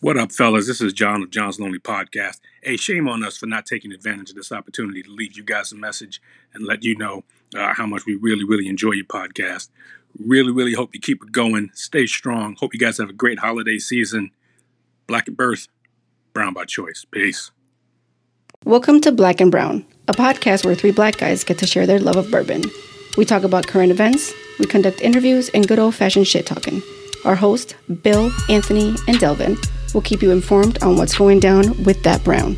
What up, fellas? This is John of John's Lonely Podcast. Hey, shame on us for not taking advantage of this opportunity to leave you guys a message and let you know uh, how much we really, really enjoy your podcast. Really, really hope you keep it going. Stay strong. Hope you guys have a great holiday season. Black at birth, brown by choice. Peace. Welcome to Black and Brown, a podcast where three black guys get to share their love of bourbon. We talk about current events, we conduct interviews, and good old fashioned shit talking. Our hosts, Bill, Anthony, and Delvin, will keep you informed on what's going down with that brown.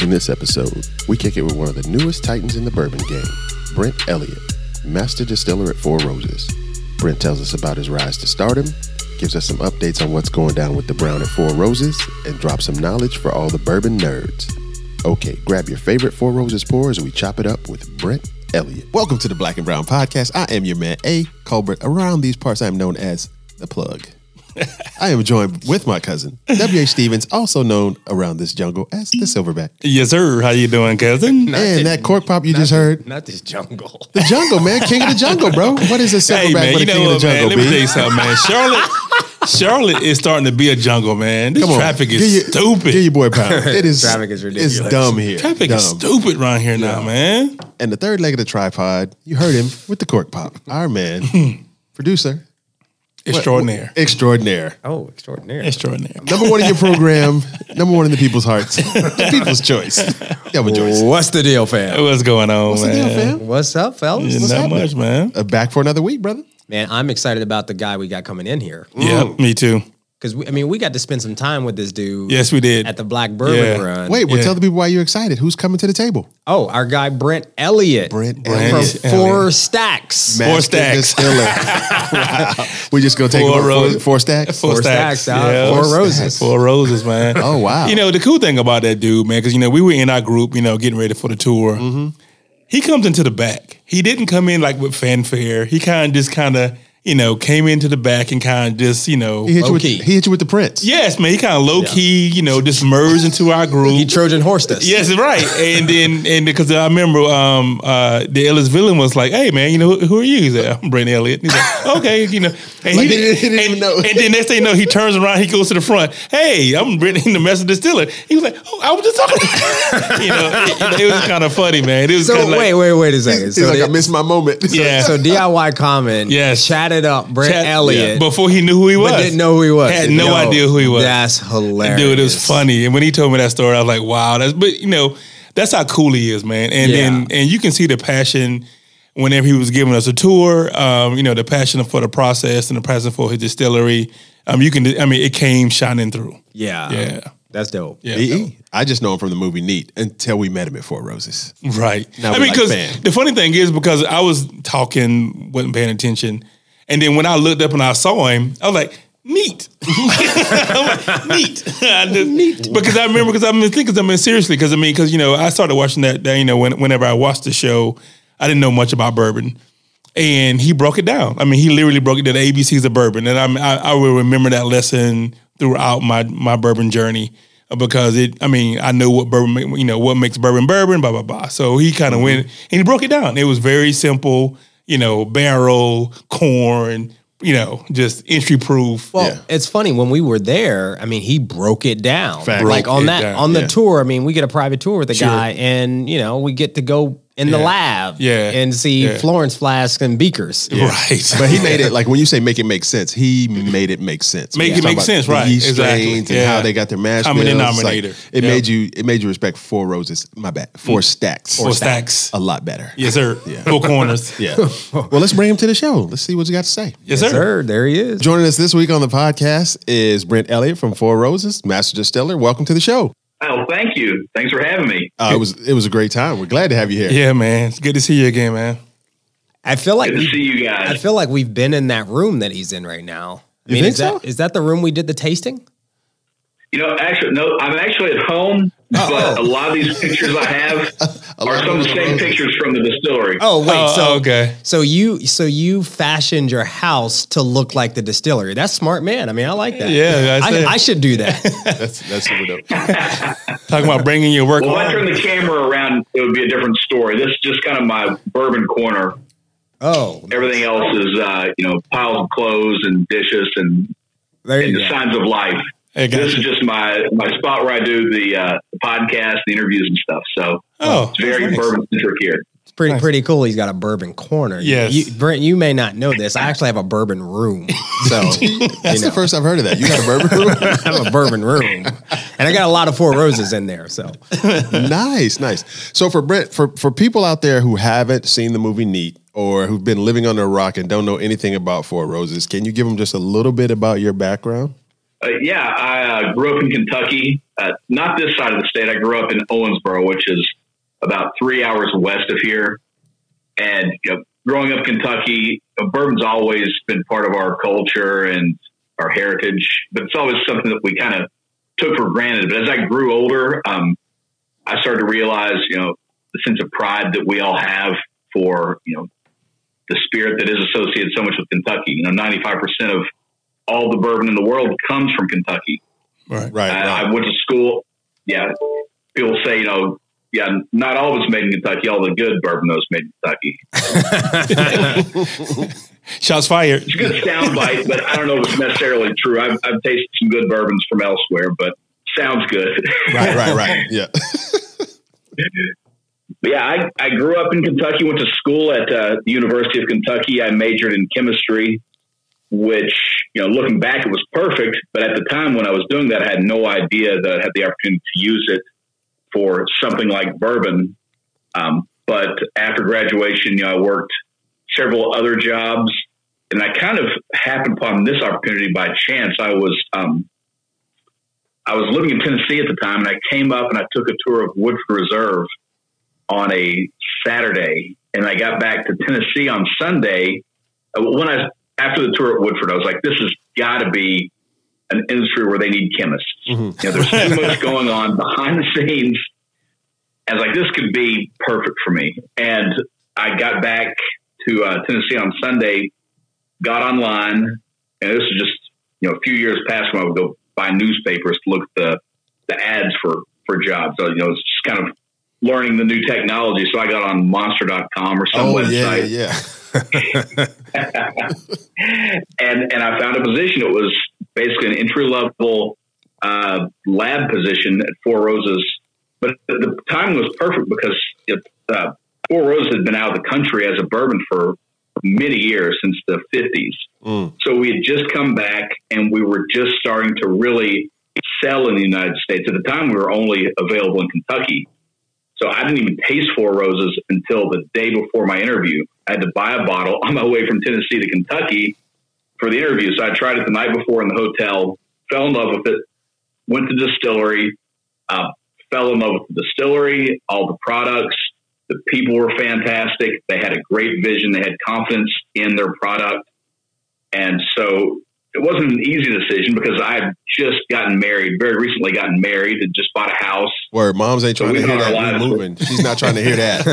In this episode, we kick it with one of the newest titans in the bourbon game, Brent Elliott, master distiller at Four Roses. Brent tells us about his rise to stardom, gives us some updates on what's going down with the brown at Four Roses, and drops some knowledge for all the bourbon nerds. Okay, grab your favorite Four Roses pour as we chop it up with Brent Elliott. Welcome to the Black and Brown Podcast. I am your man, A. Colbert. Around these parts, I am known as the plug. I am joined with my cousin, W.H. Stevens, also known around this jungle as the Silverback. Yes, sir. How you doing, cousin? and that cork pop you just heard, Not this jungle. the jungle, man, king of the jungle, bro. What is a Silverback Hey, man, but you a king know of what, the man? Let me tell you something, man. Charlotte, Charlotte is starting to be a jungle, man. This Come on, traffic Give is your- stupid. Give your boy a pound. It is Traffic is ridiculous. It's dumb here. traffic dumb. is stupid around here now, man. And the third leg of the tripod, you heard him with the cork pop. Our man, producer, Extraordinaire. extraordinaire. Oh, extraordinary. Extraordinary. Number one in your program, number one in the people's hearts, the people's choice. Delvin Joyce. What's the deal, fam? What's going on, What's the man? deal, fam? What's up, fellas? Not happening? much, man. Uh, back for another week, brother. Man, I'm excited about the guy we got coming in here. Yeah, me too. Because, I mean, we got to spend some time with this dude Yes, we did. at the Black Bourbon Yeah. Run. Wait, well, Yeah. tell the people why you're excited. Who's coming to the table? Oh, our guy Brent Elliott. Brent from Elliott. Four Stacks. Four stacks. Distiller. we just gonna take Four four, four, roses. four stacks. Four stacks, dog. Four roses. Four roses, man. Oh, wow. You know the cool thing about that dude, man, because you know we were in our group, you know, getting ready for the tour. Mm-hmm. He comes into the back. He didn't come in like with fanfare. He kind of just kind of you know came into the back and kind of just you know. He hit, you with, he hit you with the prince. Yes, man. He kind of low key, you know, just merged into our group. He Trojan horsed us. Yes, right. And then and because I remember um uh the Ellis villain was like, "Hey man, you know who, who are you?" He's like, "I'm Brent Elliott." He's like, "Okay, you know." And Like, he didn't- he didn't and, even know. And then next thing you know, he turns around, he goes to the front. Hey, I'm Brent the Master Distiller. He was like, "Oh, I was just talking." you know, it, it was kind of funny, man. It was So, kind of like, wait, wait, wait a second. He's so, like, the- I missed my moment. Yeah. so DIY Common Yes. chatted up Brent Chat- Elliott, before he knew who he was. but didn't know who he was. Had no Yo, idea who he was. That's hilarious. Dude, it was funny. And when he told me that story, I was like, wow, that's but you know, that's how cool he is, man. And Yeah. and and you can see the passion whenever he was giving us a tour, um, you know, the passion for the process and the passion for his distillery. Um, you can I mean, it came shining through. Yeah. Yeah. That's dope. Yeah. E.E. I just know him from the movie Neat until we met him at Four Roses. Right. Now I mean, because fam. the funny thing is because I was talking, wasn't paying attention, and then when I looked up and I saw him, I was like, "Neat, I'm like, neat, I just- neat." Because I remember, because I mean, think, because I mean, seriously, because I mean, because you know, I started watching that, that, you know, when, whenever I watched the show, I didn't know much about bourbon. And he broke it down. I mean, he literally broke it down. The ABCs of bourbon, and I, I, I will remember that lesson throughout my my bourbon journey uh, because it. I mean, I know what bourbon, you know, what makes bourbon bourbon, blah blah blah. So he kind of mm-hmm. went and he broke it down. It was very simple, you know, barrel, corn, you know, just entry proof. Well, Yeah. it's funny when we were there. I mean, he broke it down. Facts. Like Broke on it that down, on the yeah. tour. I mean, we get a private tour with the Sure. guy, and you know, we get to go in the lab, Yeah. and see Yeah. Florence flasks and beakers. Right. But he made it like when you say make it make sense, he mm-hmm. made it make sense. Make When it make sense, the right, Yeast exactly, strains and yeah. how they got their mash Common bills. It's denominator. Like, it Yep. made you it made you respect four roses. My bad. Mm. Four stacks. Four stacks. A lot better. Yes, sir. Yeah. Four corners. Yeah. well, let's bring him to the show. Let's see what you got to say. Yes, sir. Sir, there he is. Joining us this week on the podcast is Brent Elliott from Four Roses, Master Distiller. Welcome to the show. Oh, thank you. Thanks for having me. Uh, it was it was a great time. We're glad to have you here. Yeah, man. It's good to see you again, man. I feel like Good to we, see you guys. I feel like we've been in that room that he's in right now. I You mean, think is so? is that the room we did the tasting? You know, actually, no, I'm actually at home, but a lot of these pictures I have are of some of the same pictures from the distillery. Oh wait, Oh, so okay. So you so you fashioned your house to look like the distillery. That's smart, man. I mean, I like that. Yeah, I I, should do that. That's that's super dope. Talking about bringing your work Well, if I turn the camera around, it would be a different story. This is just kind of my bourbon corner. Oh, Everything else is, uh, you know, piles of clothes and dishes and, there and the go. signs of life. Hey, This gotcha. is just my my spot where I do the, uh, the podcast, the interviews, and stuff. So Oh, it's very nice. bourbon centric here. It's pretty Nice. pretty cool. He's got a bourbon corner. Yes. you, Brent. You may not know this. I actually have a bourbon room. So That's you the first I've heard of that. You got a bourbon room? I have a bourbon room, and I got a lot of Four Roses in there. So nice, nice. So for Brent, for for people out there who haven't seen the movie Neat or who've been living under a rock and don't know anything about Four Roses, can you give them just a little bit about your background? Uh, yeah, I uh, grew up in Kentucky. Uh, not this side of the state. I grew up in Owensboro, which is about three hours west of here. And you know, growing up in Kentucky, bourbon's always been part of our culture and our heritage, but it's always something that we kind of took for granted. But as I grew older, um, I started to realize, you know, the sense of pride that we all have for, you know, the spirit that is associated so much with Kentucky. You know, 95% of all the bourbon in the world comes from Kentucky. Right. Right, I, I went to school. Yeah. People say, you know, yeah, not all of it's made in Kentucky. All the good bourbon though is made in Kentucky. Shots fired. It's a good soundbite, but I don't know if it's necessarily true. I've, I've tasted some good bourbons from elsewhere, but sounds good. Right, right, right. Yeah. Yeah, I, I grew up in Kentucky, went to school at uh, the University of Kentucky. I majored in chemistry, which, you know, looking back, it was perfect. But at the time when I was doing that, I had no idea that I had the opportunity to use it for something like bourbon. Um, but after graduation, you know, I worked several other jobs and I kind of happened upon this opportunity by chance. I was, um, I was living in Tennessee at the time and I came up and I took a tour of Woodford Reserve on a Saturday, and I got back to Tennessee on Sunday. Uh, When I after the tour at Woodford, I was like, "This has got to be an industry where they need chemists. You know, there's too much going on behind the scenes." I was like, "This could be perfect for me." And I got back to uh, Tennessee on Sunday, got online, and this is just you know a few years past when I would go buy newspapers to look at the the ads for for jobs. So you know, it's just kind of learning the new technology. So I got on monster.com or some Oh website yeah, yeah. And, and I found a position. It was basically an entry level uh, lab position at Four Roses. But the, timing was perfect because it, uh, Four Roses had been out of the country as a bourbon for many years since the 50s. So we had just come back and we were just starting to really sell in the United States. At the time, we were only available in Kentucky. So I didn't even taste Four Roses until the day before my interview. I had to buy a bottle on my way from Tennessee to Kentucky for the interview. So I tried it the night before in the hotel, fell in love with it, went to the distillery, uh, fell in love with the distillery, all the products. The people were fantastic. They had a great vision. They had confidence in their product. And so it wasn't an easy decision because I had just gotten married, very recently gotten married and just bought a house. Where moms ain't trying we to hear that lives- we moving. She's not trying to hear that.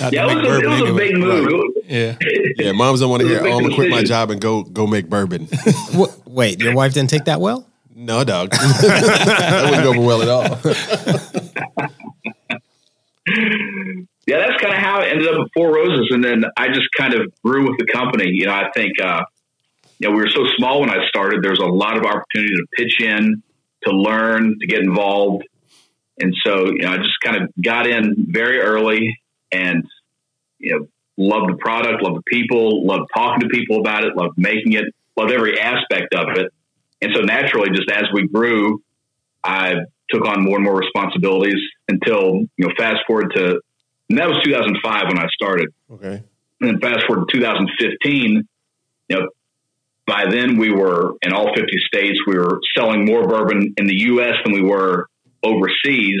Not Yeah, it was, a, it was a big move. Yeah. Yeah, moms don't want to hear. It was a Oh, I'm gonna quit my job and go go make bourbon. Wha- wait, your wife didn't take that well? No, dog. that wouldn't go over well at all. yeah, that's kind of how it ended up at Four Roses. And then I just kind of grew with the company. You know, I think, uh, you know, we were so small when I started, there was a lot of opportunity to pitch in, to learn, to get involved. And so, you know, I just kind of got in very early and, you know, loved the product, loved the people, loved talking to people about it, loved making it, loved every aspect of it. And so naturally, just as we grew, I took on more and more responsibilities until, you know, fast forward to, and that was 2005 when I started. Okay. And then fast forward to 2015, you know, by then we were in all 50 states. We were selling more bourbon in the U.S. than we were overseas.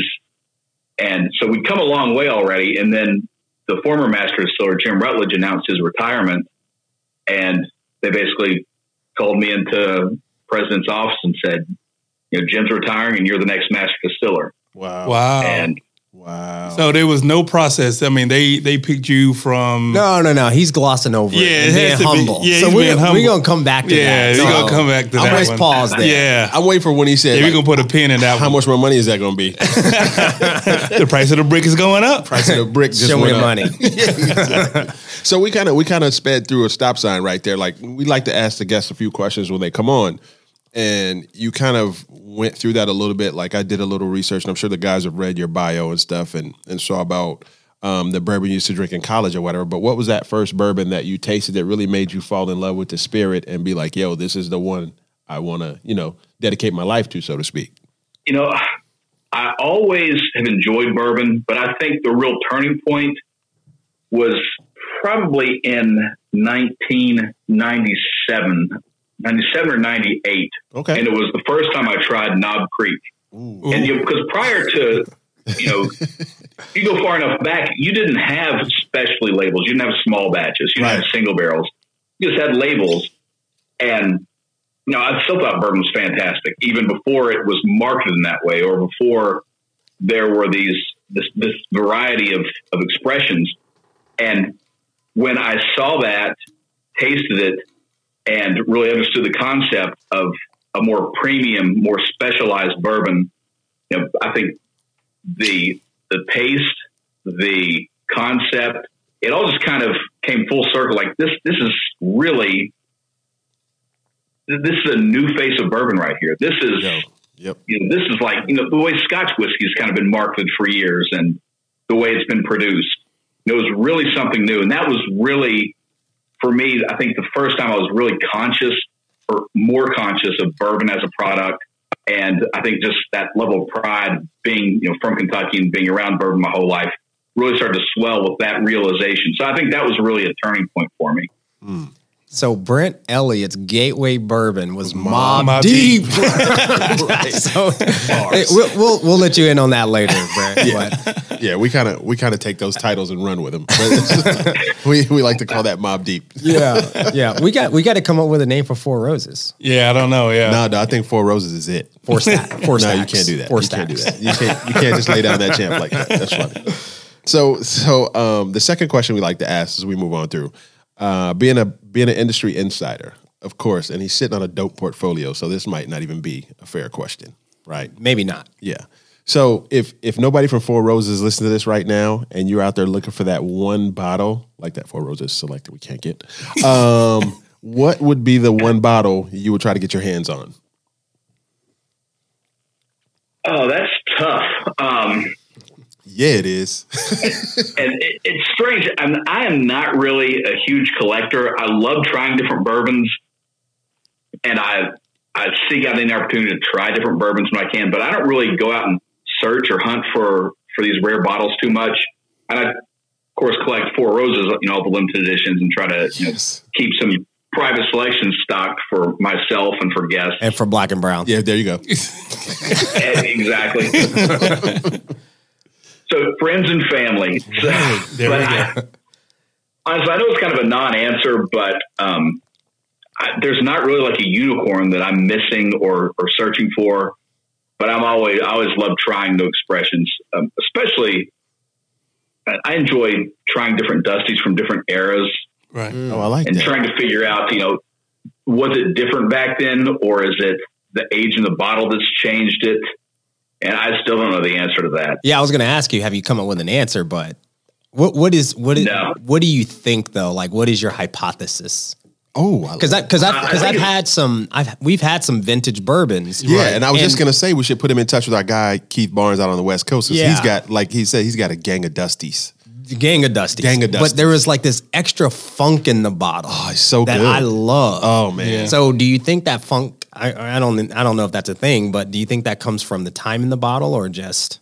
And so we'd come a long way already. And then the former master distiller, Jim Rutledge, announced his retirement. And they basically called me into president's office and said, you know, Jim's retiring and you're the next master distiller. Wow. Wow. And Wow. so there was no process. I mean, they they picked you from. No, no, no. He's glossing over Yeah, it it and has being be- humble. yeah, so he's we're being gonna, humble. we're gonna come back to Yeah, that. Yeah, we're So gonna come back to I'm that gonna one. pause there. Yeah, I'm waiting for when he said, yeah, like, we're gonna put a pin in that. "How one. much more money is that going to be?" The price of the brick is going up. Price of the brick just Show me went up. money. So we kind of we kind of sped through a stop sign right there. Like we like to ask the guests a few questions when they come on. And you kind of went through that a little bit. Like I did a little research, and I'm sure the guys have read your bio and stuff, and and saw about um, the bourbon you used to drink in college or whatever. But what was that first bourbon that you tasted that really made you fall in love with the spirit and be like, "Yo, this is the one I want to, you know, dedicate my life to, so to speak." You know, I always have enjoyed bourbon, but I think the real turning point was probably in 1997, 97 or 98. Okay. And it was the first time I tried Knob Creek. And you because prior to, you know, you go far enough back, you didn't have specialty labels. You didn't have small batches. You didn't have single barrels. You just had labels. And, you know, I still thought bourbon was fantastic, even before it was marketed in that way or before there were these, this, this variety of, of expressions. And when I saw that, tasted it, and really understood the concept of a more premium, more specialized bourbon, you know, I think the the taste, the concept, it all just kind of came full circle. Like this, this is really this is a new face of bourbon right here. This is. Yep. you know, this is like you know the way Scotch whiskey has kind of been marketed for years, and the way it's been produced. It was really something new, and that was really for me. I think the first time I was really conscious or more conscious of bourbon as a product, and I think just that level of pride, being you know from Kentucky and being around bourbon my whole life, really started to swell with that realization. So I think that was really a turning point for me. Hmm. So Brent Elliott's gateway bourbon was Mob, Mobb Deep. Deep. so hey, we'll, we'll we'll let you in on that later, Brent. But Yeah, we kind of we kind of take those titles and run with them. But we we like to call that Mob Deep. yeah, yeah, we got we got to come up with a name for Four Roses. Yeah, I don't know. Yeah. No, no, I think Four Roses is it. Four stack. Four no, you can't do that. Four you stacks. can't do that. You can't. You can't just lay down that champ like that. That's funny. So, so um, the second question we like to ask as we move on through, uh, being a being an industry insider, of course, and he's sitting on a dope portfolio, so this might not even be a fair question, right? Maybe not. Yeah. So if if nobody from Four Roses listen to this right now, and you're out there looking for that one bottle, like that Four Roses selected we can't get, um, what would be the one bottle you would try to get your hands on? Oh, that's tough. Yeah, it is. and it, it's strange. I'm, I am not really a huge collector. I love trying different bourbons, and I I seek out any opportunity to try different bourbons when I can. But I don't really go out and search or hunt for for these rare bottles too much. And I, of course, collect Four Roses, you know, all the limited editions, and try to you know, keep some private selection stocked for myself and for guests. And for Black and Brown. Yeah, there you go. exactly. so friends and family. So, There we but I, honestly, I know it's kind of a non-answer, but um, I, there's not really like a unicorn that I'm missing or, or searching for. But I'm always I always love trying new expressions, um, especially. I- I enjoy trying different dusties from different eras Right. Oh, I like and that. trying to figure out, you know, was it different back then, or is it the age in the bottle that's changed it? And I still don't know the answer to that. Yeah, I was going to ask you, have you come up with an answer? But what what is what is No. what do you think though? Like, what is your hypothesis? oh, I Because like- because I've I because I've had some I've we've had some vintage bourbons. yeah, and I was just gonna say we should put him in touch with our guy Keith Barnes out on the West Coast. Yeah. he's got like he said he's got a gang of dusties. Gang of dusties. Gang of Dusty. But there was like this extra funk in the bottle. Oh, it's so that good. I love. Oh man, Yeah. So do you think that funk? I, I don't I don't know if that's a thing, but do you think that comes from the time in the bottle or just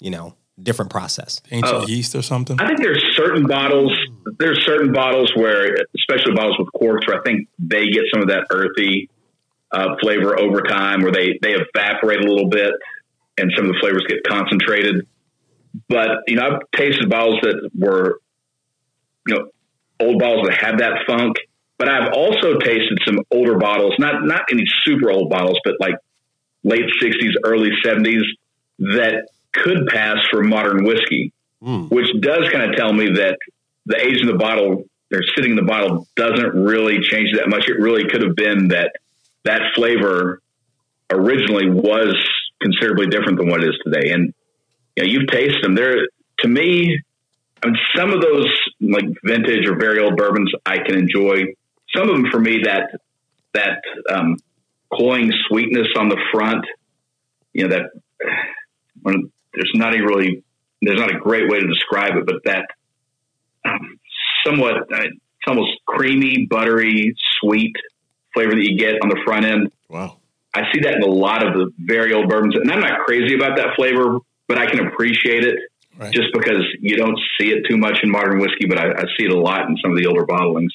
you know different process? Ancient Oh. yeast or something. I think there's certain bottles. There's certain bottles where, especially bottles with corks, where I think they get some of that earthy uh, flavor over time, where they they evaporate a little bit, and some of the flavors get concentrated. But you know, I've tasted bottles that were, you know, old bottles that had that funk. But I've also tasted some older bottles, not not any super old bottles, but like late '60s, early '70s, that could pass for modern whiskey hmm. which does kind of tell me that the age in the bottle they're sitting in the bottle doesn't really change that much. It really could have been that that flavor originally was considerably different than what it is today. And you know, you've tasted them. They're to me, I mean, some of those like vintage or very old bourbons I can enjoy. Some of them for me that that um, cloying sweetness on the front. You know that when there's not a really there's not a great way to describe it, but that um, somewhat uh, it's almost creamy, buttery, sweet flavor that you get on the front end. Wow. I see that in a lot of the very old bourbons, and I'm not crazy about that flavor, but I can appreciate it Right. just because you don't see it too much in modern whiskey, but I, I see it a lot in some of the older bottlings.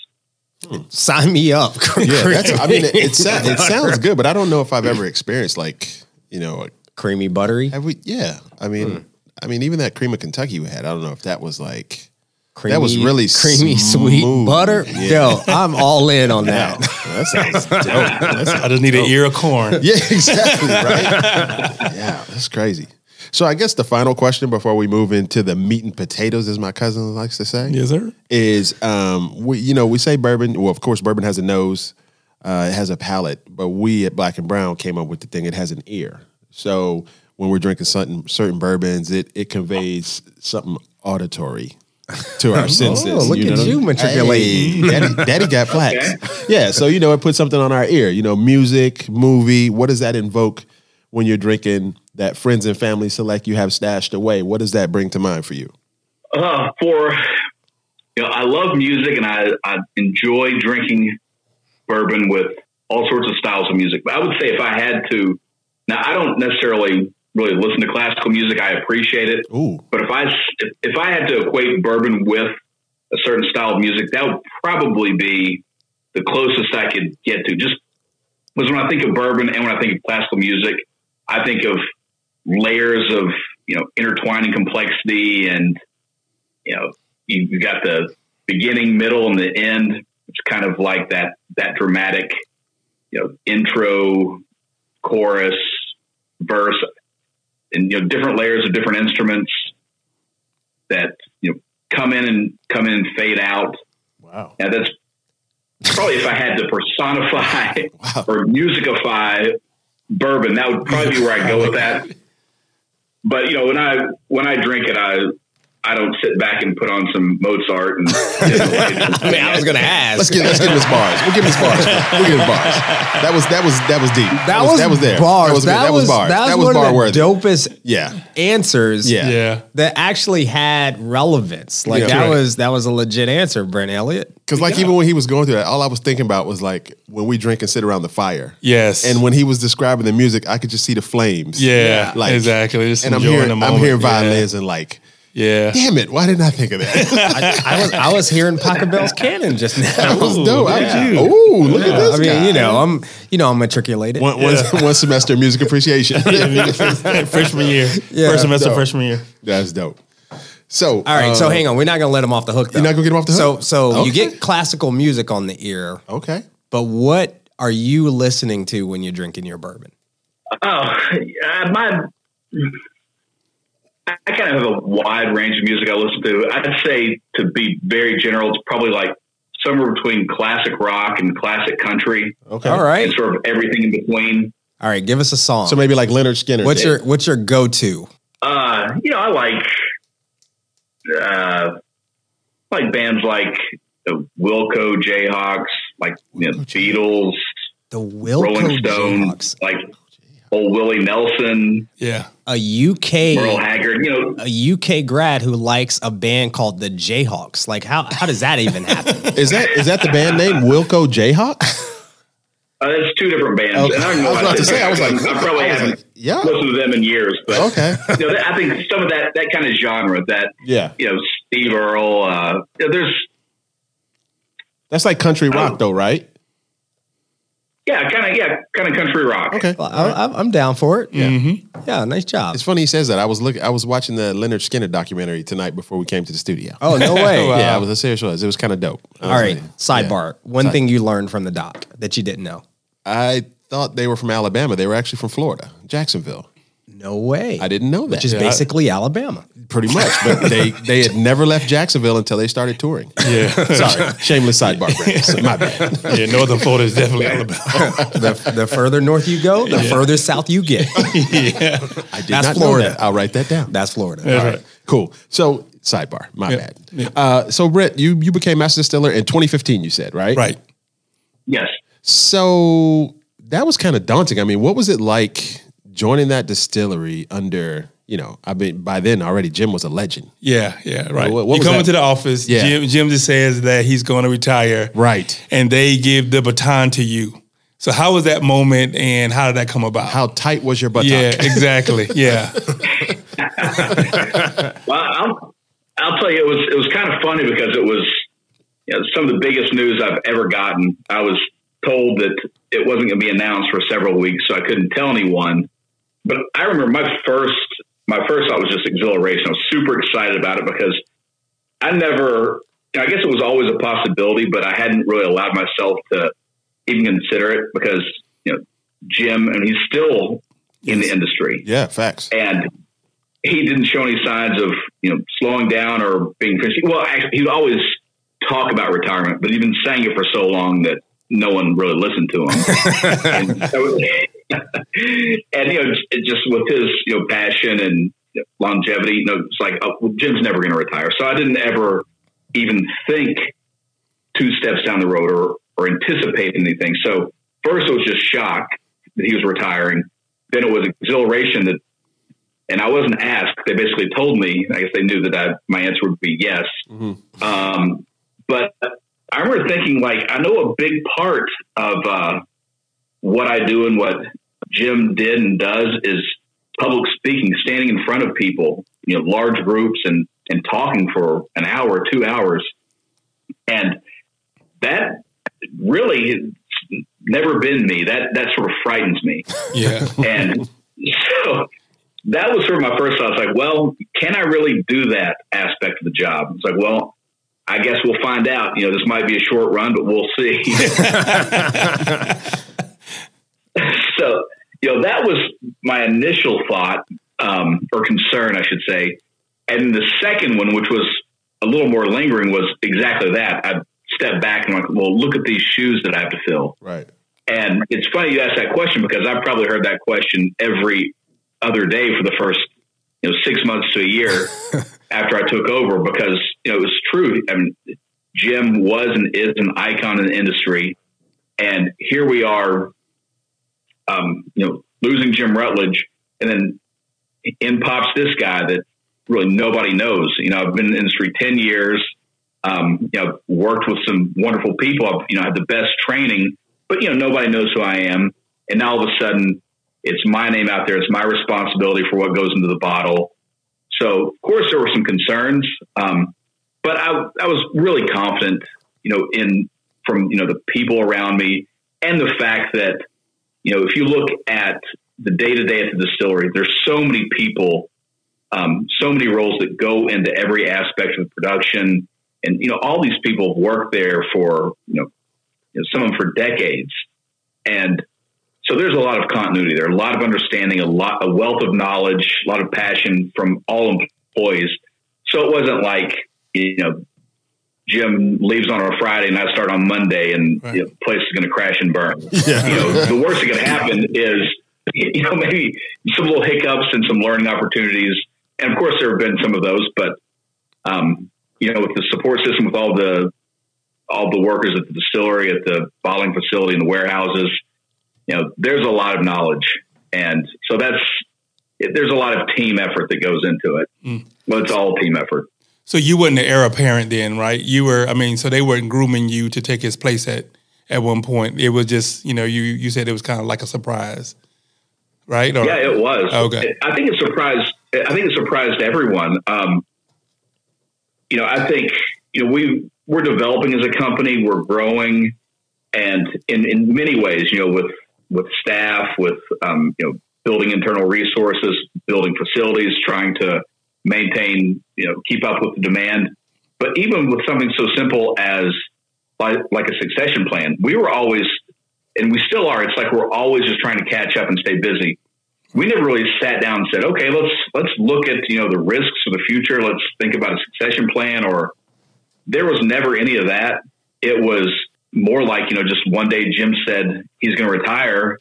Sign me up. Yeah, that's. I mean, it, it, sa- it sounds good, but I don't know if I've ever experienced like you know. creamy buttery. Have we? Yeah. I mean, hmm. I mean, even that cream of Kentucky we had. I don't know if that was like. Creamy, That was really creamy, sweet butter. Yeah. Yo, I'm all in on that. That sounds dope. That's I just need an ear of corn. Yeah, exactly, right? yeah, that's crazy. So I guess the final question before we move into the meat and potatoes, as my cousin likes to say, Yes, sir. is um, we you know we say bourbon. Well, of course, bourbon has a nose, uh, it has a palate, but we at Black and Brown came up with the thing. It has an ear. So when we're drinking certain certain bourbons, it it conveys something auditory to our senses. Oh, look at know? you matriculating. Hey, daddy, daddy got plaques. Yeah, so you know it puts something on our ear. You know, music, movie. What does that invoke when you're drinking that friends and family select you have stashed away? What does that bring to mind for you? Uh, for you know, I love music and I, I enjoy drinking bourbon with all sorts of styles of music. But I would say if I had to, now I don't necessarily really listen to classical music. I appreciate it, Ooh, but if I if, if I had to equate bourbon with a certain style of music, that would probably be the closest I could get to. Just because when I think of bourbon and when I think of classical music, I think of layers of you know intertwining complexity and you know you, you got the beginning, middle, and the end. It's kind of like that that dramatic you know intro, chorus, verse, and you know different layers of different instruments that you know come in and come in and fade out. wow. Now that's probably if I had to personify or musicify bourbon, that would probably be where I go with that. But you know, when I when I drink it, I I don't sit back and put on some Mozart and. I mean, I was gonna ask. Let's get let's give him his bars. We'll give him his bars. We'll give him his bars. That was that was that was deep. that, was, that was there. bars. That was, that was bars. That was, That was one bar of the worthy. dopest Yeah. answers. Yeah. Yeah. that actually had relevance. Like Yeah. that Correct. was that was a legit answer, Brent Elliott. Because like even when he was going through that, all I was thinking about was like when we drink and sit around the fire. Yes. And when he was describing the music, I could just see the flames. yeah, Like exactly. Just and I'm enjoying hearing I'm moment. hearing Yeah. violins and like, Yeah. damn it, why didn't I think of that? I, I was I was hearing Pachelbel's canon just now. that was dope. I- yeah. Ooh, look at this I mean, guy. you know, I'm you know I'm matriculated. one, one, one semester of music appreciation. freshman year. Yeah. First semester, Dope. freshman year. That's dope. So, All right, so uh, hang on. We're not gonna let him off the hook. Though. You're not gonna get him off the hook? so you Okay. get classical music on the ear, Okay. but what are you listening to when you're drinking your bourbon? Oh, uh, my. I kind of have a wide range of music I listen to. I'd say, to be very general, it's probably like somewhere between classic rock and classic country, Okay. All right, and sort of everything in between. all right. Give us a song. So maybe like Lynyrd Skynyrd. what's your what's your go to? Uh, you know, I like, uh, like bands like the Wilco Jayhawks, like you know, Beatles, The Wilco Rolling Stones, Jayhawks, like old Willie Nelson, Yeah. A UK Merle Haggard. You know, a UK grad who likes a band called the Jayhawks. Like how how does that even happen? Is that is that the band name Wilco Jayhawk? uh, it's two different bands. Okay. And I, know I was about to say, I was like, I probably I haven't like, yeah. listened to them in years, but Okay. you know, I think some of that that kind of genre that Yeah. you know Steve Earle. Uh, you know, there's That's like country rock though, right? Yeah, kind of yeah, kind of country rock. Okay. Well, I, I'm- I'm down for it. Yeah, mm-hmm. yeah. Nice job. It's funny he says that. I was looking I was watching the Lynyrd Skynyrd documentary tonight before we came to the studio. Oh no way! Yeah, I was a serious was. It was kind of dope. I All was right. like, Sidebar. One thing you learned from the doc that you didn't know. I thought they were from Alabama. They were actually from Florida, Jacksonville. No way. I didn't know that. Which is basically Alabama. pretty much, but they they had never left Jacksonville until they started touring. Yeah. Sorry, shameless sidebar. Brandon. My bad. yeah. Northern Florida is definitely Alabama. the, the further north you go, the further south you get. yeah. I did That's not Florida. know that. I'll write that down. That's Florida. All right, cool. So sidebar. My Yeah. bad. Yeah. Uh, so Brett, you you became master distiller in 2015. You said right? Right. Yes. So that was kind of daunting. I mean, what was it like joining that distillery under? You know, I mean, by then already Jim was a legend. Yeah, yeah, right. What- what you come that? into the office, Yeah. Jim, Jim just says that he's going to retire, Right. and they give the baton to you. So how was that moment, and how did that come about? How tight was your butt? yeah, exactly. Yeah, Well, I'll, I'll tell you, it was it was kind of funny because it was you know, some of the biggest news I've ever gotten. I was told that it wasn't going to be announced for several weeks, so I couldn't tell anyone. But I remember my first my first thought was just exhilaration. I was super excited about it because I never. I guess it was always a possibility, but I hadn't really allowed myself to even consider it because you know Jim, and he's still in the industry Yeah, facts. and he didn't show any signs of you know slowing down or being finished. Well, actually, he'd always talk about retirement, but he'd been saying it for so long that no one really listened to him. and, so- and, you know, just- with his you know passion and longevity, you know, it's like oh, well, Jim's never going to retire. So I didn't ever even think two steps down the road or or anticipate anything. So first, it was just shock that he was retiring. Then it was exhilaration that and I wasn't asked. They basically told me. I guess they knew that I, my answer would be yes. Um, but I remember thinking, like, I know a big part of uh, what I do and what Jim did and does is public speaking, standing in front of people, you know, large groups, and and talking for an hour, two hours, and that really has never been me. That that sort of frightens me. yeah. And so that was sort of my first thought. It's like, well, can I really do that aspect of the job? It's like, well, I guess we'll find out. You know, this might be a short run, but we'll see. so, you know, that was my initial thought um, or concern, I should say. And the second one, which was a little more lingering, was exactly that. I stepped back and I'm like, well, look at these shoes that I have to fill. Right. And it's funny you ask that question because I've probably heard that question every other day for the first, you know, six months to a year after I took over because, you know, it was true. I mean, Jim was and is an icon in the industry. And here we are, um, you know, losing Jim Rutledge and then in pops this guy that really nobody knows. You know, I've been in the industry 10 years. Um, you know, worked with some wonderful people. I've, you know, had the best training, but you know, nobody knows who I am. And now all of a sudden it's my name out there. It's my responsibility for what goes into the bottle. So of course there were some concerns. Um, but I, I was really confident, you know, in from, you know, the people around me and the fact that, you know, if you look at the day to day at the distillery, there's so many people, um, so many roles that go into every aspect of production. And, you know, all these people have worked there for, you know, you know, some of them for decades. And so there's a lot of continuity there, a lot of understanding, a lot, a wealth of knowledge, a lot of passion from all employees. So it wasn't like, you know, Jim leaves on a Friday and I start on Monday and Right. you know, the place is going to crash and burn. You know, the worst that could happen is, you know, maybe some little hiccups and some learning opportunities. And of course, there have been some of those, but, um, you know, with the support system, with all the, all the workers at the distillery, at the bottling facility, and the warehouses, you know, there's a lot of knowledge. And so that's, there's a lot of team effort that goes into it. Mm. Well, it's all team effort. So you wasn't the heir apparent then, right? You were. I mean, so they weren't grooming you to take his place at at one point. It was just, you know, you you said it was kind of like a surprise, right? Or- Yeah, it was. Okay. I think it surprised. I think it surprised everyone. Um, you know, I think you know we we're developing as a company. We're growing, and in in many ways, you know, with with staff, with um, you know, building internal resources, building facilities, trying to maintain, you know, keep up with the demand. But even with something so simple as like, like a succession plan, we were always, and we still are. It's like we're always just trying to catch up and stay busy we never really sat down and said, okay, let's let's look at you know the risks of the future. Let's think about a succession plan. Or there was never any of that. It was more like you know just one day Jim said he's going to retire,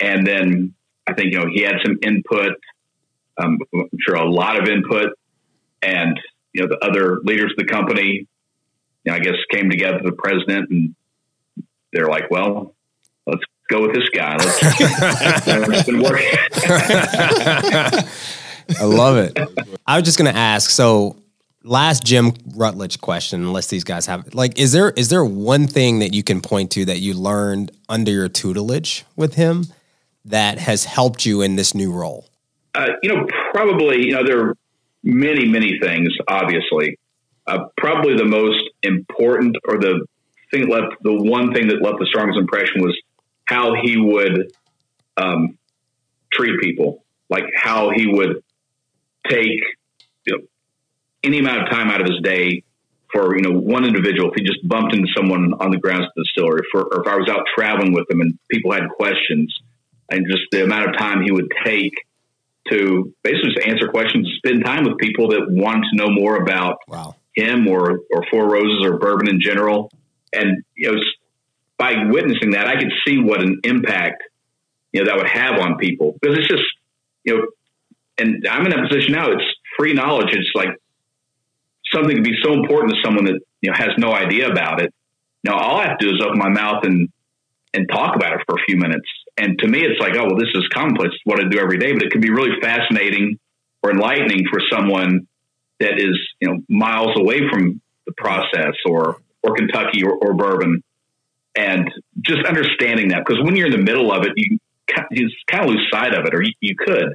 and then I think you know he had some input. Um, I'm sure a lot of input, and you know the other leaders of the company, you know, I guess came together. The president and they're like, well, let's go with this guy. Let's, been working. I love it. I was just going to ask. So, last Jim Rutledge question. Unless these guys have like, is there is there one thing that you can point to that you learned under your tutelage with him that has helped you in this new role? Uh, you know, probably. You know, there are many, many things. Obviously, uh, probably the most important, or the thing that left the one thing that left the strongest impression was how he would um, treat people, like how he would take any amount of time out of his day for you know one individual. If he just bumped into someone on the grounds of the distillery, for, or if I was out traveling with him and people had questions, and just the amount of time he would take to basically just answer questions, spend time with people that wanted to know more about Wow. him or or Four Roses or bourbon in general. And you know, by witnessing that, I could see what an impact you know that would have on people because it's just you know, and I'm in that position now. It's free knowledge. It's like something can be so important to someone that you know has no idea about it. Now all I have to do is open my mouth and and talk about it for a few minutes. And to me, it's like, oh well, this is. It's what I do every day, but it can be really fascinating or enlightening for someone that is you know miles away from the process or or Kentucky or, or bourbon, and just understanding that because when you're in the middle of it, you you kind of lose sight of it, or you, you could,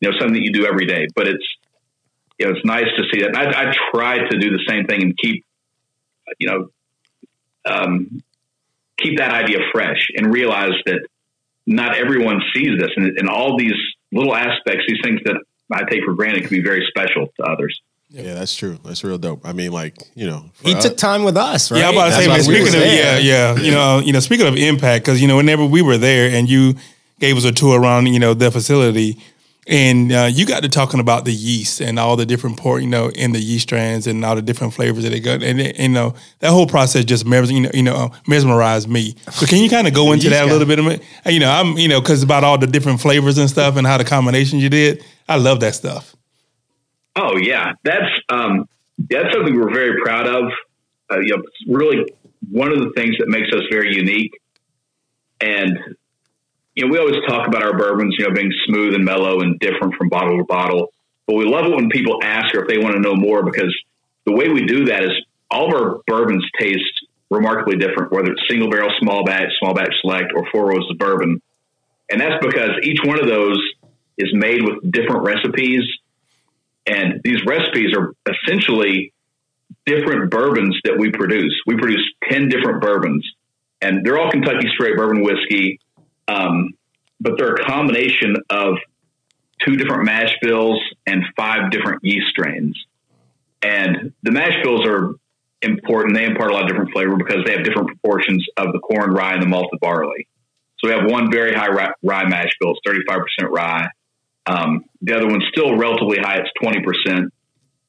you know, something that you do every day. But it's you know it's nice to see that. And I, I try to do the same thing and keep you know um, keep that idea fresh and realize that not everyone sees this, and, and all these little aspects, these things that I take for granted, can be very special to others. Yeah, that's true. That's real dope. I mean, like you know, He us- took time with us, right? Yeah, I'm about to That's say, man. Speaking was of, yeah, yeah, you know, you know, speaking of impact, because you know, whenever we were there and you gave us a tour around, you know, the facility, and uh, you got to talking about the yeast and all the different port, you know, in the yeast strands and all the different flavors that they got, and, and you know, that whole process just mes- you know, you know, mesmerized me. So can you kind of go into that a little bit of it? You know, I'm, you know, because about all the different flavors and stuff and how the combinations you did, I love that stuff. Oh yeah, that's um, that's something we're very proud of. Uh, you know, really one of the things that makes us very unique. And you know, we always talk about our bourbons, you know, being smooth and mellow and different from bottle to bottle. But we love it when people ask or if they want to know more because the way we do that is all of our bourbons taste remarkably different, whether it's single barrel, small batch, small batch select, or four rows of bourbon. And that's because each one of those is made with different recipes and these recipes are essentially different bourbons that we produce. We produce 10 different bourbons, and they're all Kentucky straight bourbon whiskey. Um, but they're a combination of two different mash bills and five different yeast strains. And the mash bills are important. They impart a lot of different flavor because they have different proportions of the corn, rye, and the malted barley. So we have one very high rye, rye mash bill. It's 35% rye. Um, the other one's still relatively high. It's 20%.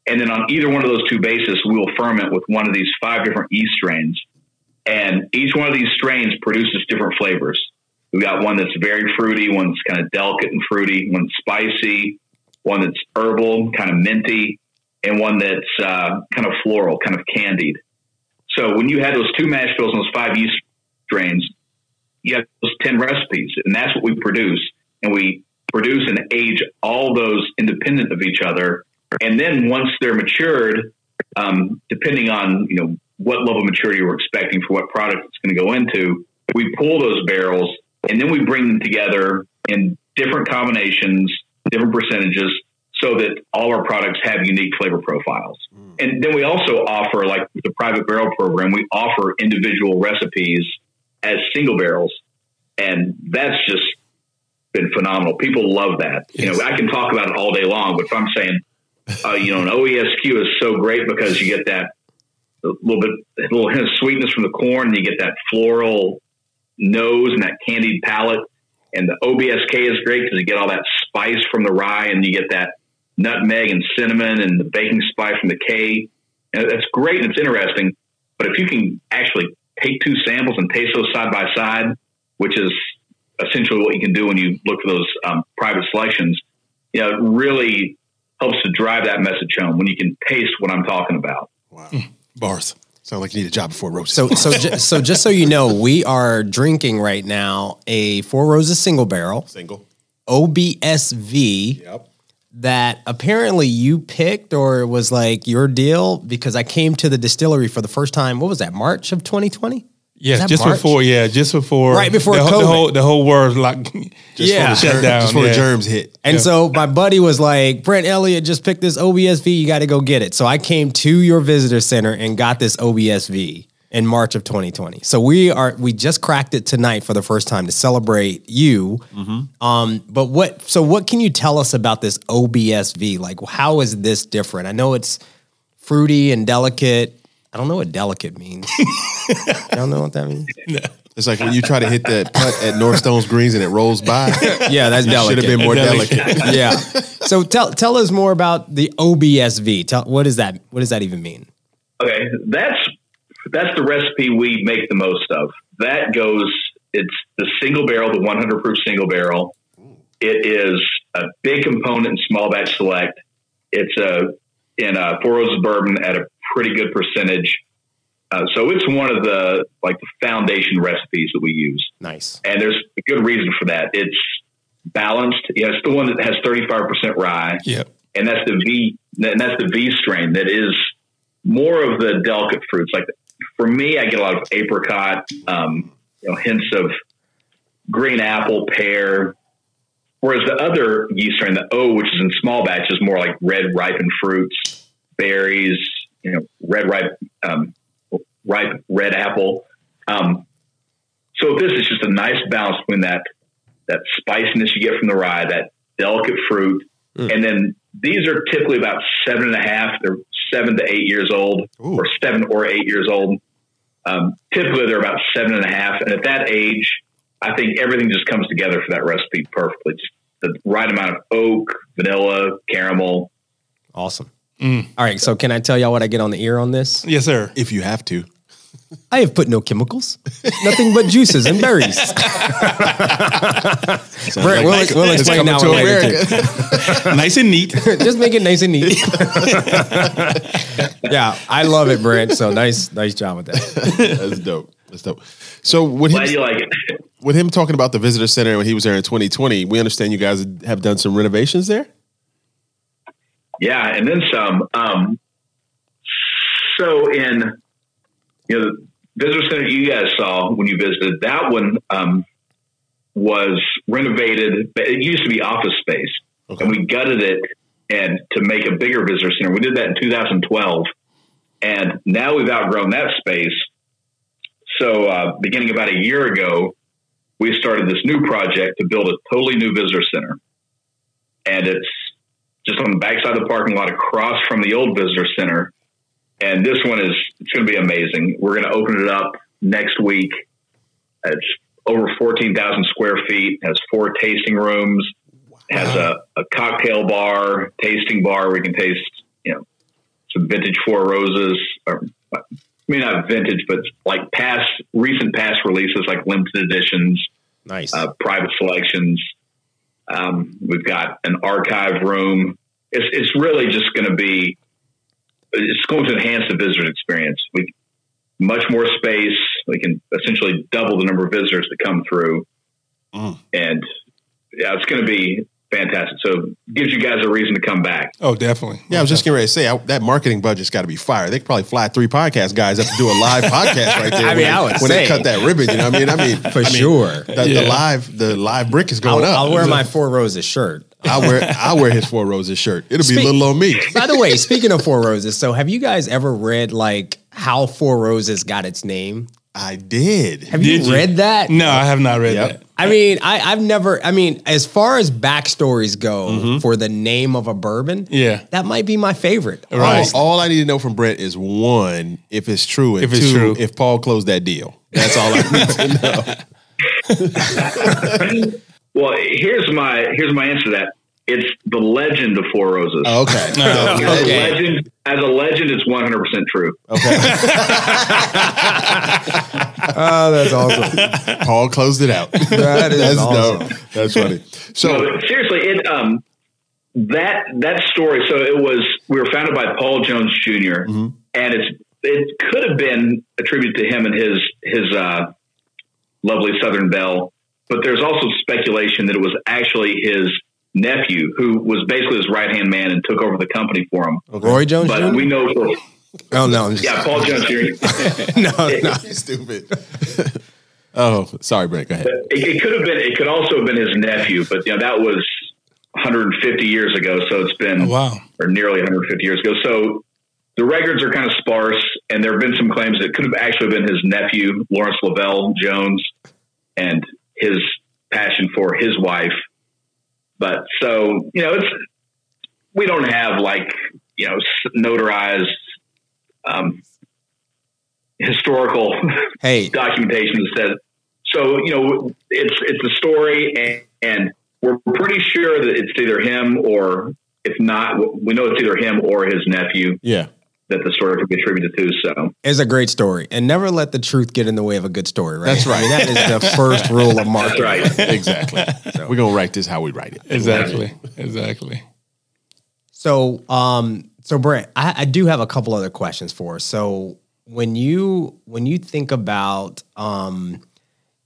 And then on either one of those two bases, we will ferment with one of these five different yeast strains. And each one of these strains produces different flavors. We got one that's very fruity, one that's kind of delicate and fruity, one spicy, one that's herbal, kind of minty, and one that's uh, kind of floral, kind of candied. So when you had those two mash bills and those five yeast strains, you have those 10 recipes, and that's what we produce. And we produce and age all those independent of each other. And then once they're matured, um, depending on you know what level of maturity we're expecting for what product it's going to go into, we pull those barrels and then we bring them together in different combinations, different percentages, so that all our products have unique flavor profiles. And then we also offer, like the private barrel program, we offer individual recipes as single barrels, and that's just been phenomenal. People love that. You know, I can talk about it all day long, but if I'm saying, uh, you know, an OESQ is so great because you get that a little bit, a little hint of sweetness from the corn, and you get that floral nose and that candied palate. And the OBSK is great because you get all that spice from the rye, and you get that nutmeg and cinnamon and the baking spice from the K. And that's great and it's interesting. But if you can actually take two samples and taste those side by side, which is essentially what you can do when you look for those um, private selections, you know, it really helps to drive that message home when you can taste what I'm talking about. Wow. Bars. Sound like you need a job before Roses. So so ju- so just so you know, we are drinking right now a Four Roses single barrel single. OBSV Yep. that apparently you picked or it was like your deal because I came to the distillery for the first time. What was that? March of 2020. Yeah, just March? before. Yeah, just before. Right before the, whole- COVID. the whole the whole world like Just Yeah. for the Shut germ- down, Just for yeah. the germs hit. And so my buddy was like, Brent Elliott just picked this OBSV. You got to go get it. So I came to your visitor center and got this OBSV in March of 2020. So we are we just cracked it tonight for the first time to celebrate you. Um, but what? So what can you tell us about this OBSV? Like, how is this different? I know it's fruity and delicate. I don't know what delicate means. I don't know what that means. It's like when you try to hit that putt at North Stones Greens and it rolls by. Yeah, that's Should delicate. have been more Delicate. delicate. yeah. So tell tell us more about the OBSV. Tell what does that what does that even mean? Okay, that's that's the recipe we make the most of. That goes. It's the single barrel, the 100 proof single barrel. It is a big component in small batch select. It's a in a Four Roses bourbon at a pretty good percentage. Uh, so it's one of the like the foundation recipes that we use, Nice. and there's a good reason for that. It's balanced. Yeah, it's the one that has 35% rye Yep. and that's the V, and that's the V strain that is more of the delicate fruits. Like for me, I get a lot of apricot, um, you know, hints of green apple, pear. Whereas the other yeast strain, the O, which is in small batch, is more like red ripened fruits, berries, you know, red ripe, um, ripe red apple. Um, so this is just a nice balance between that that spiciness you get from the rye, that delicate fruit, and then these are typically about seven and a half. They're seven to eight years old, Ooh. or seven or eight years old. Um, typically, they're about seven and a half, and at that age, I think everything just comes together for that recipe perfectly. Just the right amount of oak, vanilla, caramel. Awesome. Mm. All right. So can I tell y'all what I get on the ear on this? Yes, sir. If you have to. I have put no chemicals, nothing but juices and berries. Brent, we'll, we'll It's explain coming that to. America. nice and neat. Just make it nice and neat. yeah, I love it, Brent. So nice, nice job with that. That's dope. That's dope. So with Glad you him, like it. with him talking about the visitor center when he was there in 2020, we understand you guys have done some renovations there. Yeah, and then some. Um, so in you know the visitor center you guys saw when you visited, that one um, was renovated. but It used to be office space, Okay. and we gutted it and to make a bigger visitor center. We did that in 2012, and now we've outgrown that space. So, uh, beginning about a year ago, we started this new project to build a totally new visitor center, and it's just on the backside of the parking lot across from the old visitor center. And this one is it's going to be amazing. We're going to open it up next week. It's over 14,000 square feet, has four tasting rooms, has a, a cocktail bar, tasting bar where you can taste, you know, some vintage Four Roses, or I mean, not vintage, but like past, recent past releases like limited editions Nice. uh, private selections. Um, we've got an archive room. It's, it's really just going to be, it's going to enhance the visitor experience. We much more space. We can essentially double the number of visitors that come through, Mm. and yeah, it's going to be fantastic. So gives you guys a reason to come back. Oh, definitely. Yeah, I was just getting ready to say I, that marketing budget's got to be fire. They could probably fly three podcast guys up to do a live podcast right there. I when mean, they, I would when they cut that ribbon. You know, what I mean, I mean, For I mean, sure. The, the live, the live brick is I'll, going up. I'll wear my Four Roses shirt. I'll wear, I'll wear his four roses shirt. It'll be Speak- little on me. By the way, speaking of Four Roses, so have you guys ever read like how Four Roses got its name? I did. Have you, you? read that? No, I have not read Yep. that. I mean, I, I've never. I mean, as far as backstories go Mm-hmm. for the name of a bourbon, Yeah. that might be my favorite. Right. All, all I need to know from Brent is one, if it's true, and If it's two, true. if Paul closed that deal. That's all I need to know. Well, here's my here's my answer to that. It's the legend of Four Roses. Okay. As, a Okay. legend, as a legend, it's 100 percent true. Okay. Oh, that's awesome. Paul closed it out. That is That's awesome. dope. That's funny. So No, seriously, it um that that story. So it was we were founded by Paul Jones junior Mm-hmm. and it's it could have been attributed to him and his his uh, lovely Southern Belle, but there's also speculation that it was actually his nephew who was basically his right hand man and took over the company for him. Roy Jones But Jr.? we know for oh no, I'm just yeah, Paul Jones Jr. no, no. Stupid. oh, sorry, Brent. Go ahead. It, it could have been. It could also have been his nephew, but you know that was 150 years ago. So it's been Oh, wow. or nearly 150 years ago. So the records are kind of sparse, and there have been some claims that it could have actually been his nephew, Lawrence Lavelle Jones, and his passion for his wife. But so you know, it's we don't have like you know notarized um, historical Hey, documentation that says so you know it's it's a story and, and we're pretty sure that it's either him or if not we know it's either him or his nephew Yeah. That the story could be attributed to so it's a great story, and never let the truth get in the way of a good story. Right? That's right. I mean, that is the first rule of that's marketing. right Exactly. We're gonna write this how we write it. Exactly. Exactly. So, um, so Brent, I, I do have a couple other questions for us. So, when you when you think about, um,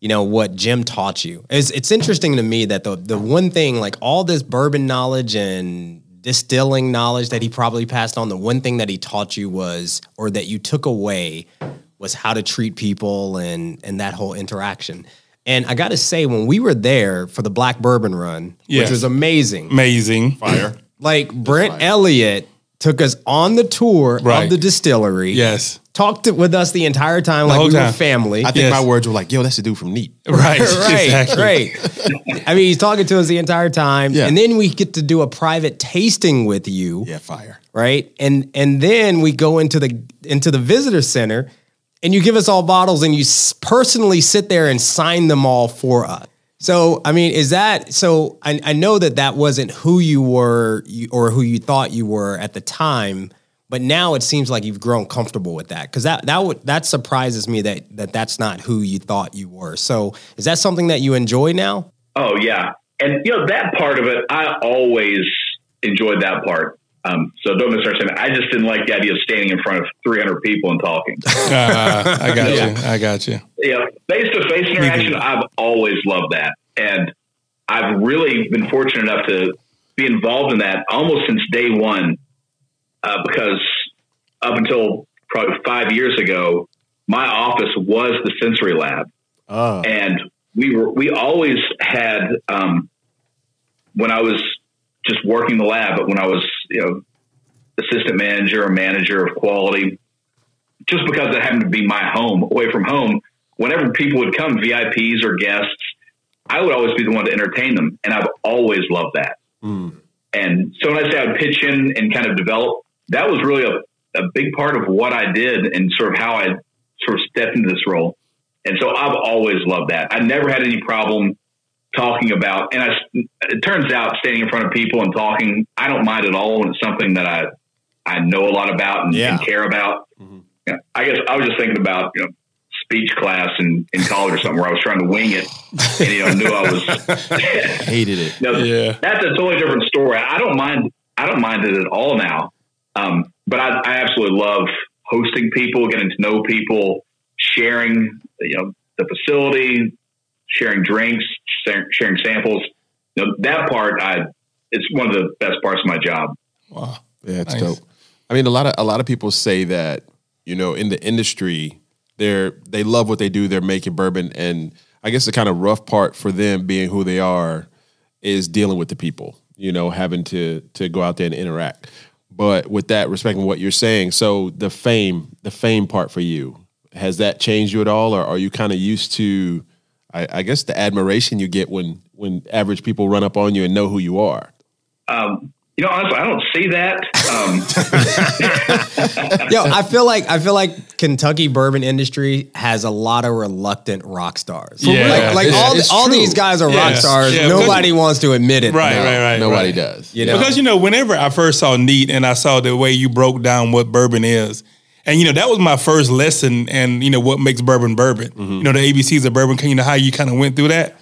you know, what Jim taught you, it's, it's interesting to me that the the one thing, like all this bourbon knowledge and distilling knowledge that he probably passed on, the one thing that he taught you was, or that you took away, was how to treat people and and that whole interaction. And I got to say, when we were there for the Black Bourbon Run, which was amazing, Amazing. Fire. like Brent fine. Elliott took us on the tour Right. of the distillery. Yes. Talked to, with us the entire time like whole we were family. I think Yes. my words were like, "Yo, that's the dude from Neat." Right. right, Exactly. right. I mean, he's talking to us the entire time, Yeah. and then we get to do a private tasting with you, Yeah, fire. right? And and then we go into the into the visitor center, and you give us all bottles, and you personally sit there and sign them all for us. So, I mean, is that so? I, I know that that wasn't who you were or who you thought you were at the time, but now it seems like you've grown comfortable with that because that that would that surprises me that that that's not who you thought you were. So, is that something that you enjoy now? oh yeah and you know that part of it i always enjoyed that part um, so don't misunderstand i just didn't like the idea of standing in front of 300 people and talking Uh, I got you. I got you. Yeah. face to face interaction, I've always loved that. And I've really been fortunate enough to be involved in that almost since day one, uh, because up until probably five years ago, my office was the sensory lab. Oh, And we were, we always had, um, when I was just working the lab, but when I was, you know, assistant manager or manager of quality, just because it happened to be my home away from home, whenever people would come, VIPs or guests, I would always be the one to entertain them. And I've always loved that. Hmm. And so when I say I would pitch in and kind of develop, that was really a, a big part of what I did and sort of how I sort of stepped into this role. And so I've always loved that. I never had any problem talking about, and I, it turns out standing in front of people and talking, I don't mind at all when it's something that I, I know a lot about and, Yeah. and care about. Yeah, I guess I was just thinking about, you know, speech class in, in college or something where I was trying to wing it and, you know, knew I was, hated it. no, Yeah. that's a totally different story. I don't mind. I don't mind it at all now. Um, but I, I absolutely love hosting people, getting to know people, sharing, you know, the facility, sharing drinks, sharing, sharing samples. You know, that part, I, it's one of the best parts of my job. Wow. Yeah, it's Nice. dope. I mean, a lot of a lot of people say that you know in the industry they're they love what they do. They're making bourbon, and I guess the kind of rough part for them being who they are is dealing with the people. You know, having to to go out there and interact. But with that, respecting what you're saying, so the fame, the fame part for you, has that changed you at all, or are you kind of used to, I, I guess, the admiration you get when when average people run up on you and know who you are? Um, you know, honestly, I don't see that. Um, Yo, I feel like I feel like Kentucky bourbon industry has a lot of reluctant rock stars. Yeah. like like It's- all it's all these guys are rock stars. Yeah, Nobody because- wants to admit it. Right, though. right, right. Nobody right. does. You know, Because you know, whenever I first saw Neat and I saw the way you broke down what bourbon is, and you know that was my first lesson, and you know what makes bourbon bourbon. You know the ABCs of bourbon. Can you know how you kind of went through that.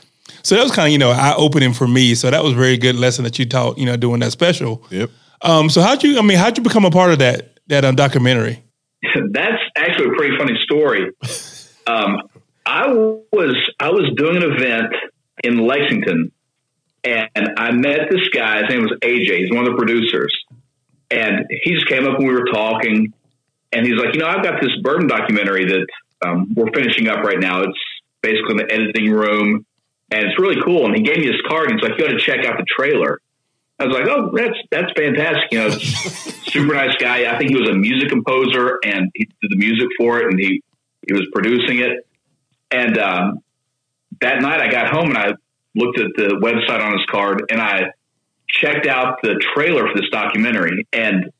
So that was kind of you know eye opening for me. So that was a very good lesson that you taught. You know, doing that special. Yep. Um, so how'd you? I mean, how'd you become a part of that that um, documentary? that's actually a pretty funny story. Um, I was I was doing an event in Lexington, and I met this guy. His name was AJ. He's one of the producers, and he just came up and we were talking, and he's like, you know, I've got this bourbon documentary that um, we're finishing up right now. It's basically in the editing room, and it's really cool. And he gave me his card, and he's like, you got to check out the trailer. I was like, oh, that's that's fantastic. You know, super nice guy. I think he was a music composer, and he did the music for it, and he he was producing it. And um, that night, I got home and I looked at the website on his card, and I checked out the trailer for this documentary, and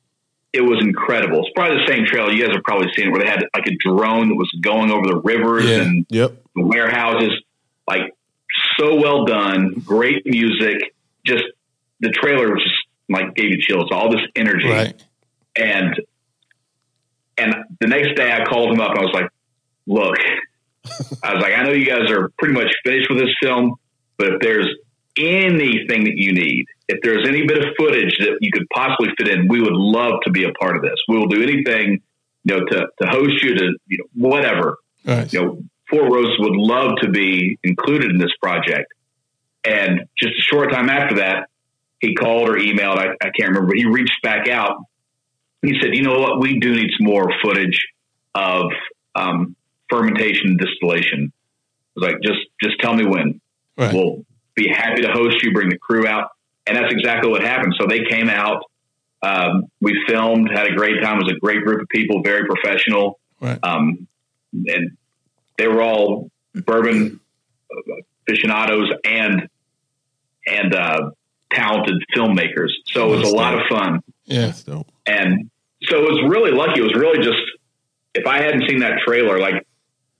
it was incredible. It's probably the same trail you guys have probably seen, where they had like a drone that was going over the rivers Yeah. and Yep. the warehouses. Like so well done, great music. Just the trailer was just like gave you chills. All this energy, Right. and and the next day I called him up. and I was like, "Look, I was like, I know you guys are pretty much finished with this film, but if there's anything that you need, if there's any bit of footage that you could possibly fit in, we would love to be a part of this. We will do anything, you know, to to host you to you know whatever. Right. You know, Four Roses would love to be included in this project." And just a short time after that, he called or emailed. I, I can't remember. But he reached back out. He said, "You know what? We do need some more footage of um, fermentation and distillation." I was like, "Just, just tell me when. Right. We'll be happy to host you. Bring the crew out." And that's exactly what happened. So they came out. Um, we filmed, had a great time. It was a great group of people, very professional. Right. Um, and they were all bourbon aficionados and and uh, talented filmmakers. So it was a lot of fun. Yeah. And so it was really lucky. It was really just if I hadn't seen that trailer, like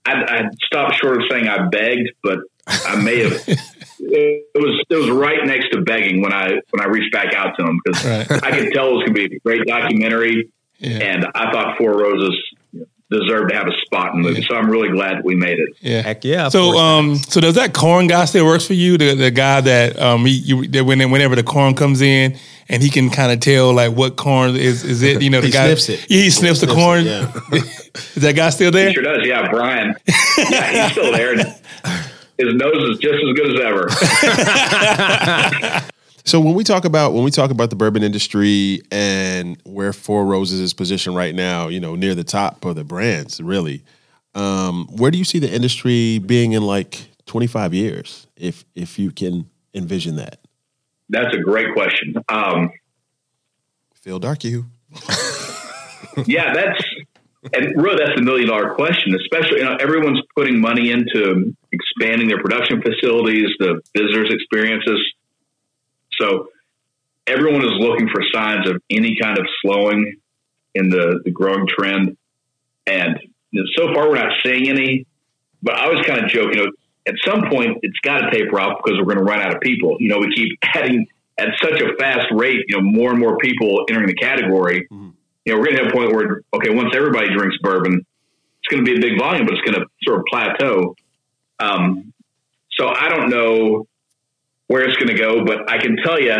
I'd, I'd stopped short of saying I begged, but I may have. it was it was right next to begging when I when I reached back out to him because Right. I could tell it was going to be a great documentary, Yeah. and I thought Four Roses deserved to have a spot in the movie. So I'm really glad that we made it. Yeah. Heck yeah. So, um, so does that corn guy still works for you? The the guy that um, he, you that when whenever the corn comes in and he can kind of tell like what corn is is it? You know, the He guy sniffs it. Yeah, he sniffs the Sniffs corn. it, yeah. is that guy still there? He sure does. Yeah, Brian. Yeah, he's still there. And his nose is just as good as ever. So when we talk about when we talk about the bourbon industry and where Four Roses is positioned right now, you know, near the top of the brands, really. Um, where do you see the industry being in like 25 years, if if you can envision that? That's a great question. Um, Phil Darkey. yeah, that's and really that's the million dollar question. Especially, you know, everyone's putting money into expanding their production facilities, the visitors' experiences. So everyone is looking for signs of any kind of slowing in the, the growing trend. And you know, so far, we're not seeing any. But I was kind of joking. You know, at some point, it's got to taper off because we're going to run out of people. You know, we keep adding at such a fast rate. You know, more and more people entering the category. Mm-hmm. You know, we're going to have a point where okay, once everybody drinks bourbon, it's going to be a big volume, but it's going to sort of plateau. Um, so I don't know where it's going to go, but I can tell you,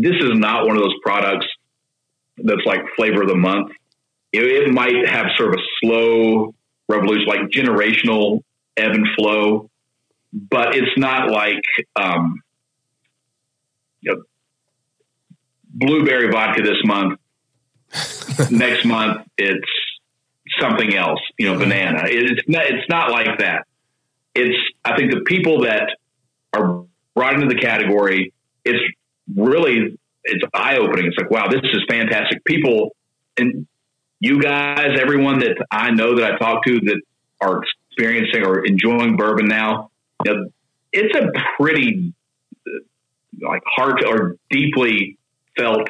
this is not one of those products that's like flavor of the month. It, it might have sort of a slow revolution, like generational ebb and flow, but it's not like, um, you know, blueberry vodka this month. Next month, it's something else, you know, banana. It's not, it's not like that. It's, I think the people that are brought into the category, it's really, it's eye opening. It's like, wow, this is fantastic. People and you guys, everyone that I know that I talk to that are experiencing or enjoying bourbon now, it's a pretty like heart or deeply felt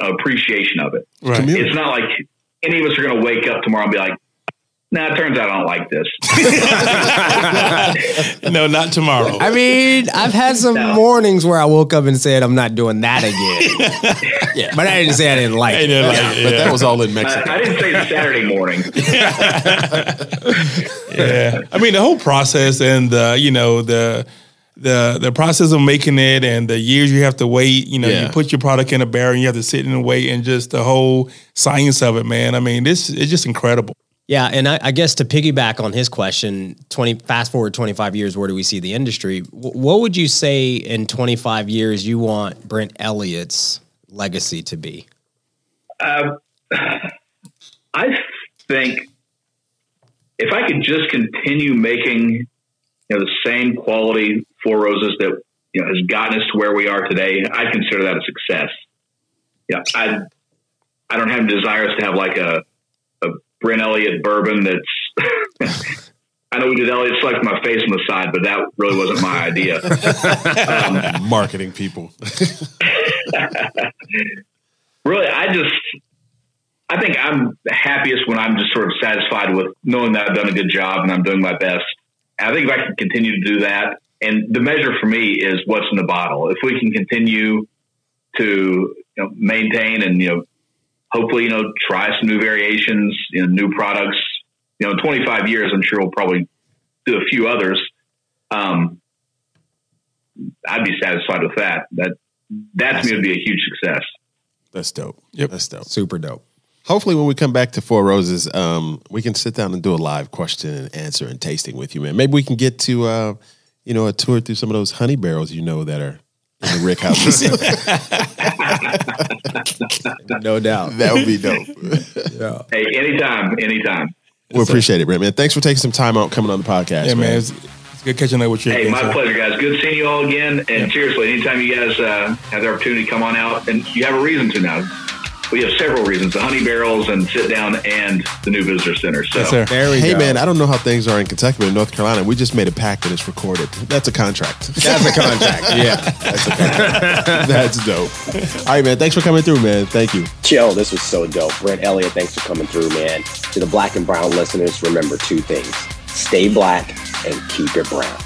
appreciation of it. Right. It's not like any of us are going to wake up tomorrow and be like, nah, it turns out I don't like this. No, not tomorrow. I mean, I've had some No. mornings where I woke up and said, I'm not doing that again. yeah. But I didn't say I didn't like I it. didn't like Yeah, it, but yeah. that was all in Mexico. I didn't say Saturday morning. yeah. I mean, the whole process and the, you know, the, the the process of making it and the years you have to wait. You know, Yeah. you put your product in a barrel, and you have to sit and wait, and just the whole science of it, man. I mean, this is just incredible. Yeah, and I, I guess to piggyback on his question, twenty fast forward twenty five years, where do we see the industry? Wh- what would you say in twenty five years you want Brent Elliott's legacy to be? Uh, I think if I could just continue making you know the same quality Four Roses that you know has gotten us to where we are today, I consider that a success. Yeah, I I don't have any desires to have like a a Brent Elliott bourbon that's. I know we did Elliott select my face on the side, but that really wasn't my idea. Um, Marketing people. really, I just, I think I'm happiest when I'm just sort of satisfied with knowing that I've done a good job and I'm doing my best. And I think if I can continue to do that, and the measure for me is what's in the bottle. If we can continue to you know, maintain and you know, hopefully you know, try some new variations, you know, new products. You know, in 25 years, I'm sure we'll probably do a few others. Um, I'd be satisfied with that. That that to me would be a huge success. That's dope. Yep. That's dope. Super dope. Hopefully, when we come back to Four Roses, um, we can sit down and do a live question and answer and tasting with you, man. Maybe we can get to, uh, you know, a tour through some of those honey barrels you know that are in the Rick houses. No doubt. that would be dope. Hey, anytime, anytime. we appreciate it, Brent, man. Thanks for taking some time out coming on the podcast, Yeah, man, man. it's, it's good catching up with you. Hey, again, my sir. pleasure, guys. Good seeing you all again. And seriously, anytime you guys uh, have the opportunity to come on out, and you have a reason to now. We have several reasons: the honey barrels and sit down, and the new visitor center. So, Yes, sir. There we Hey, go. man, I don't know how things are in Kentucky, but in North Carolina, we just made a pact that it's recorded. That's a contract. That's a contract. Yeah. That's dope. All right, man. Thanks for coming through, man. Thank you. Yo, this was so dope. Brent Elliott, thanks for coming through, man. To the black and brown listeners, remember two things stay black and keep it brown.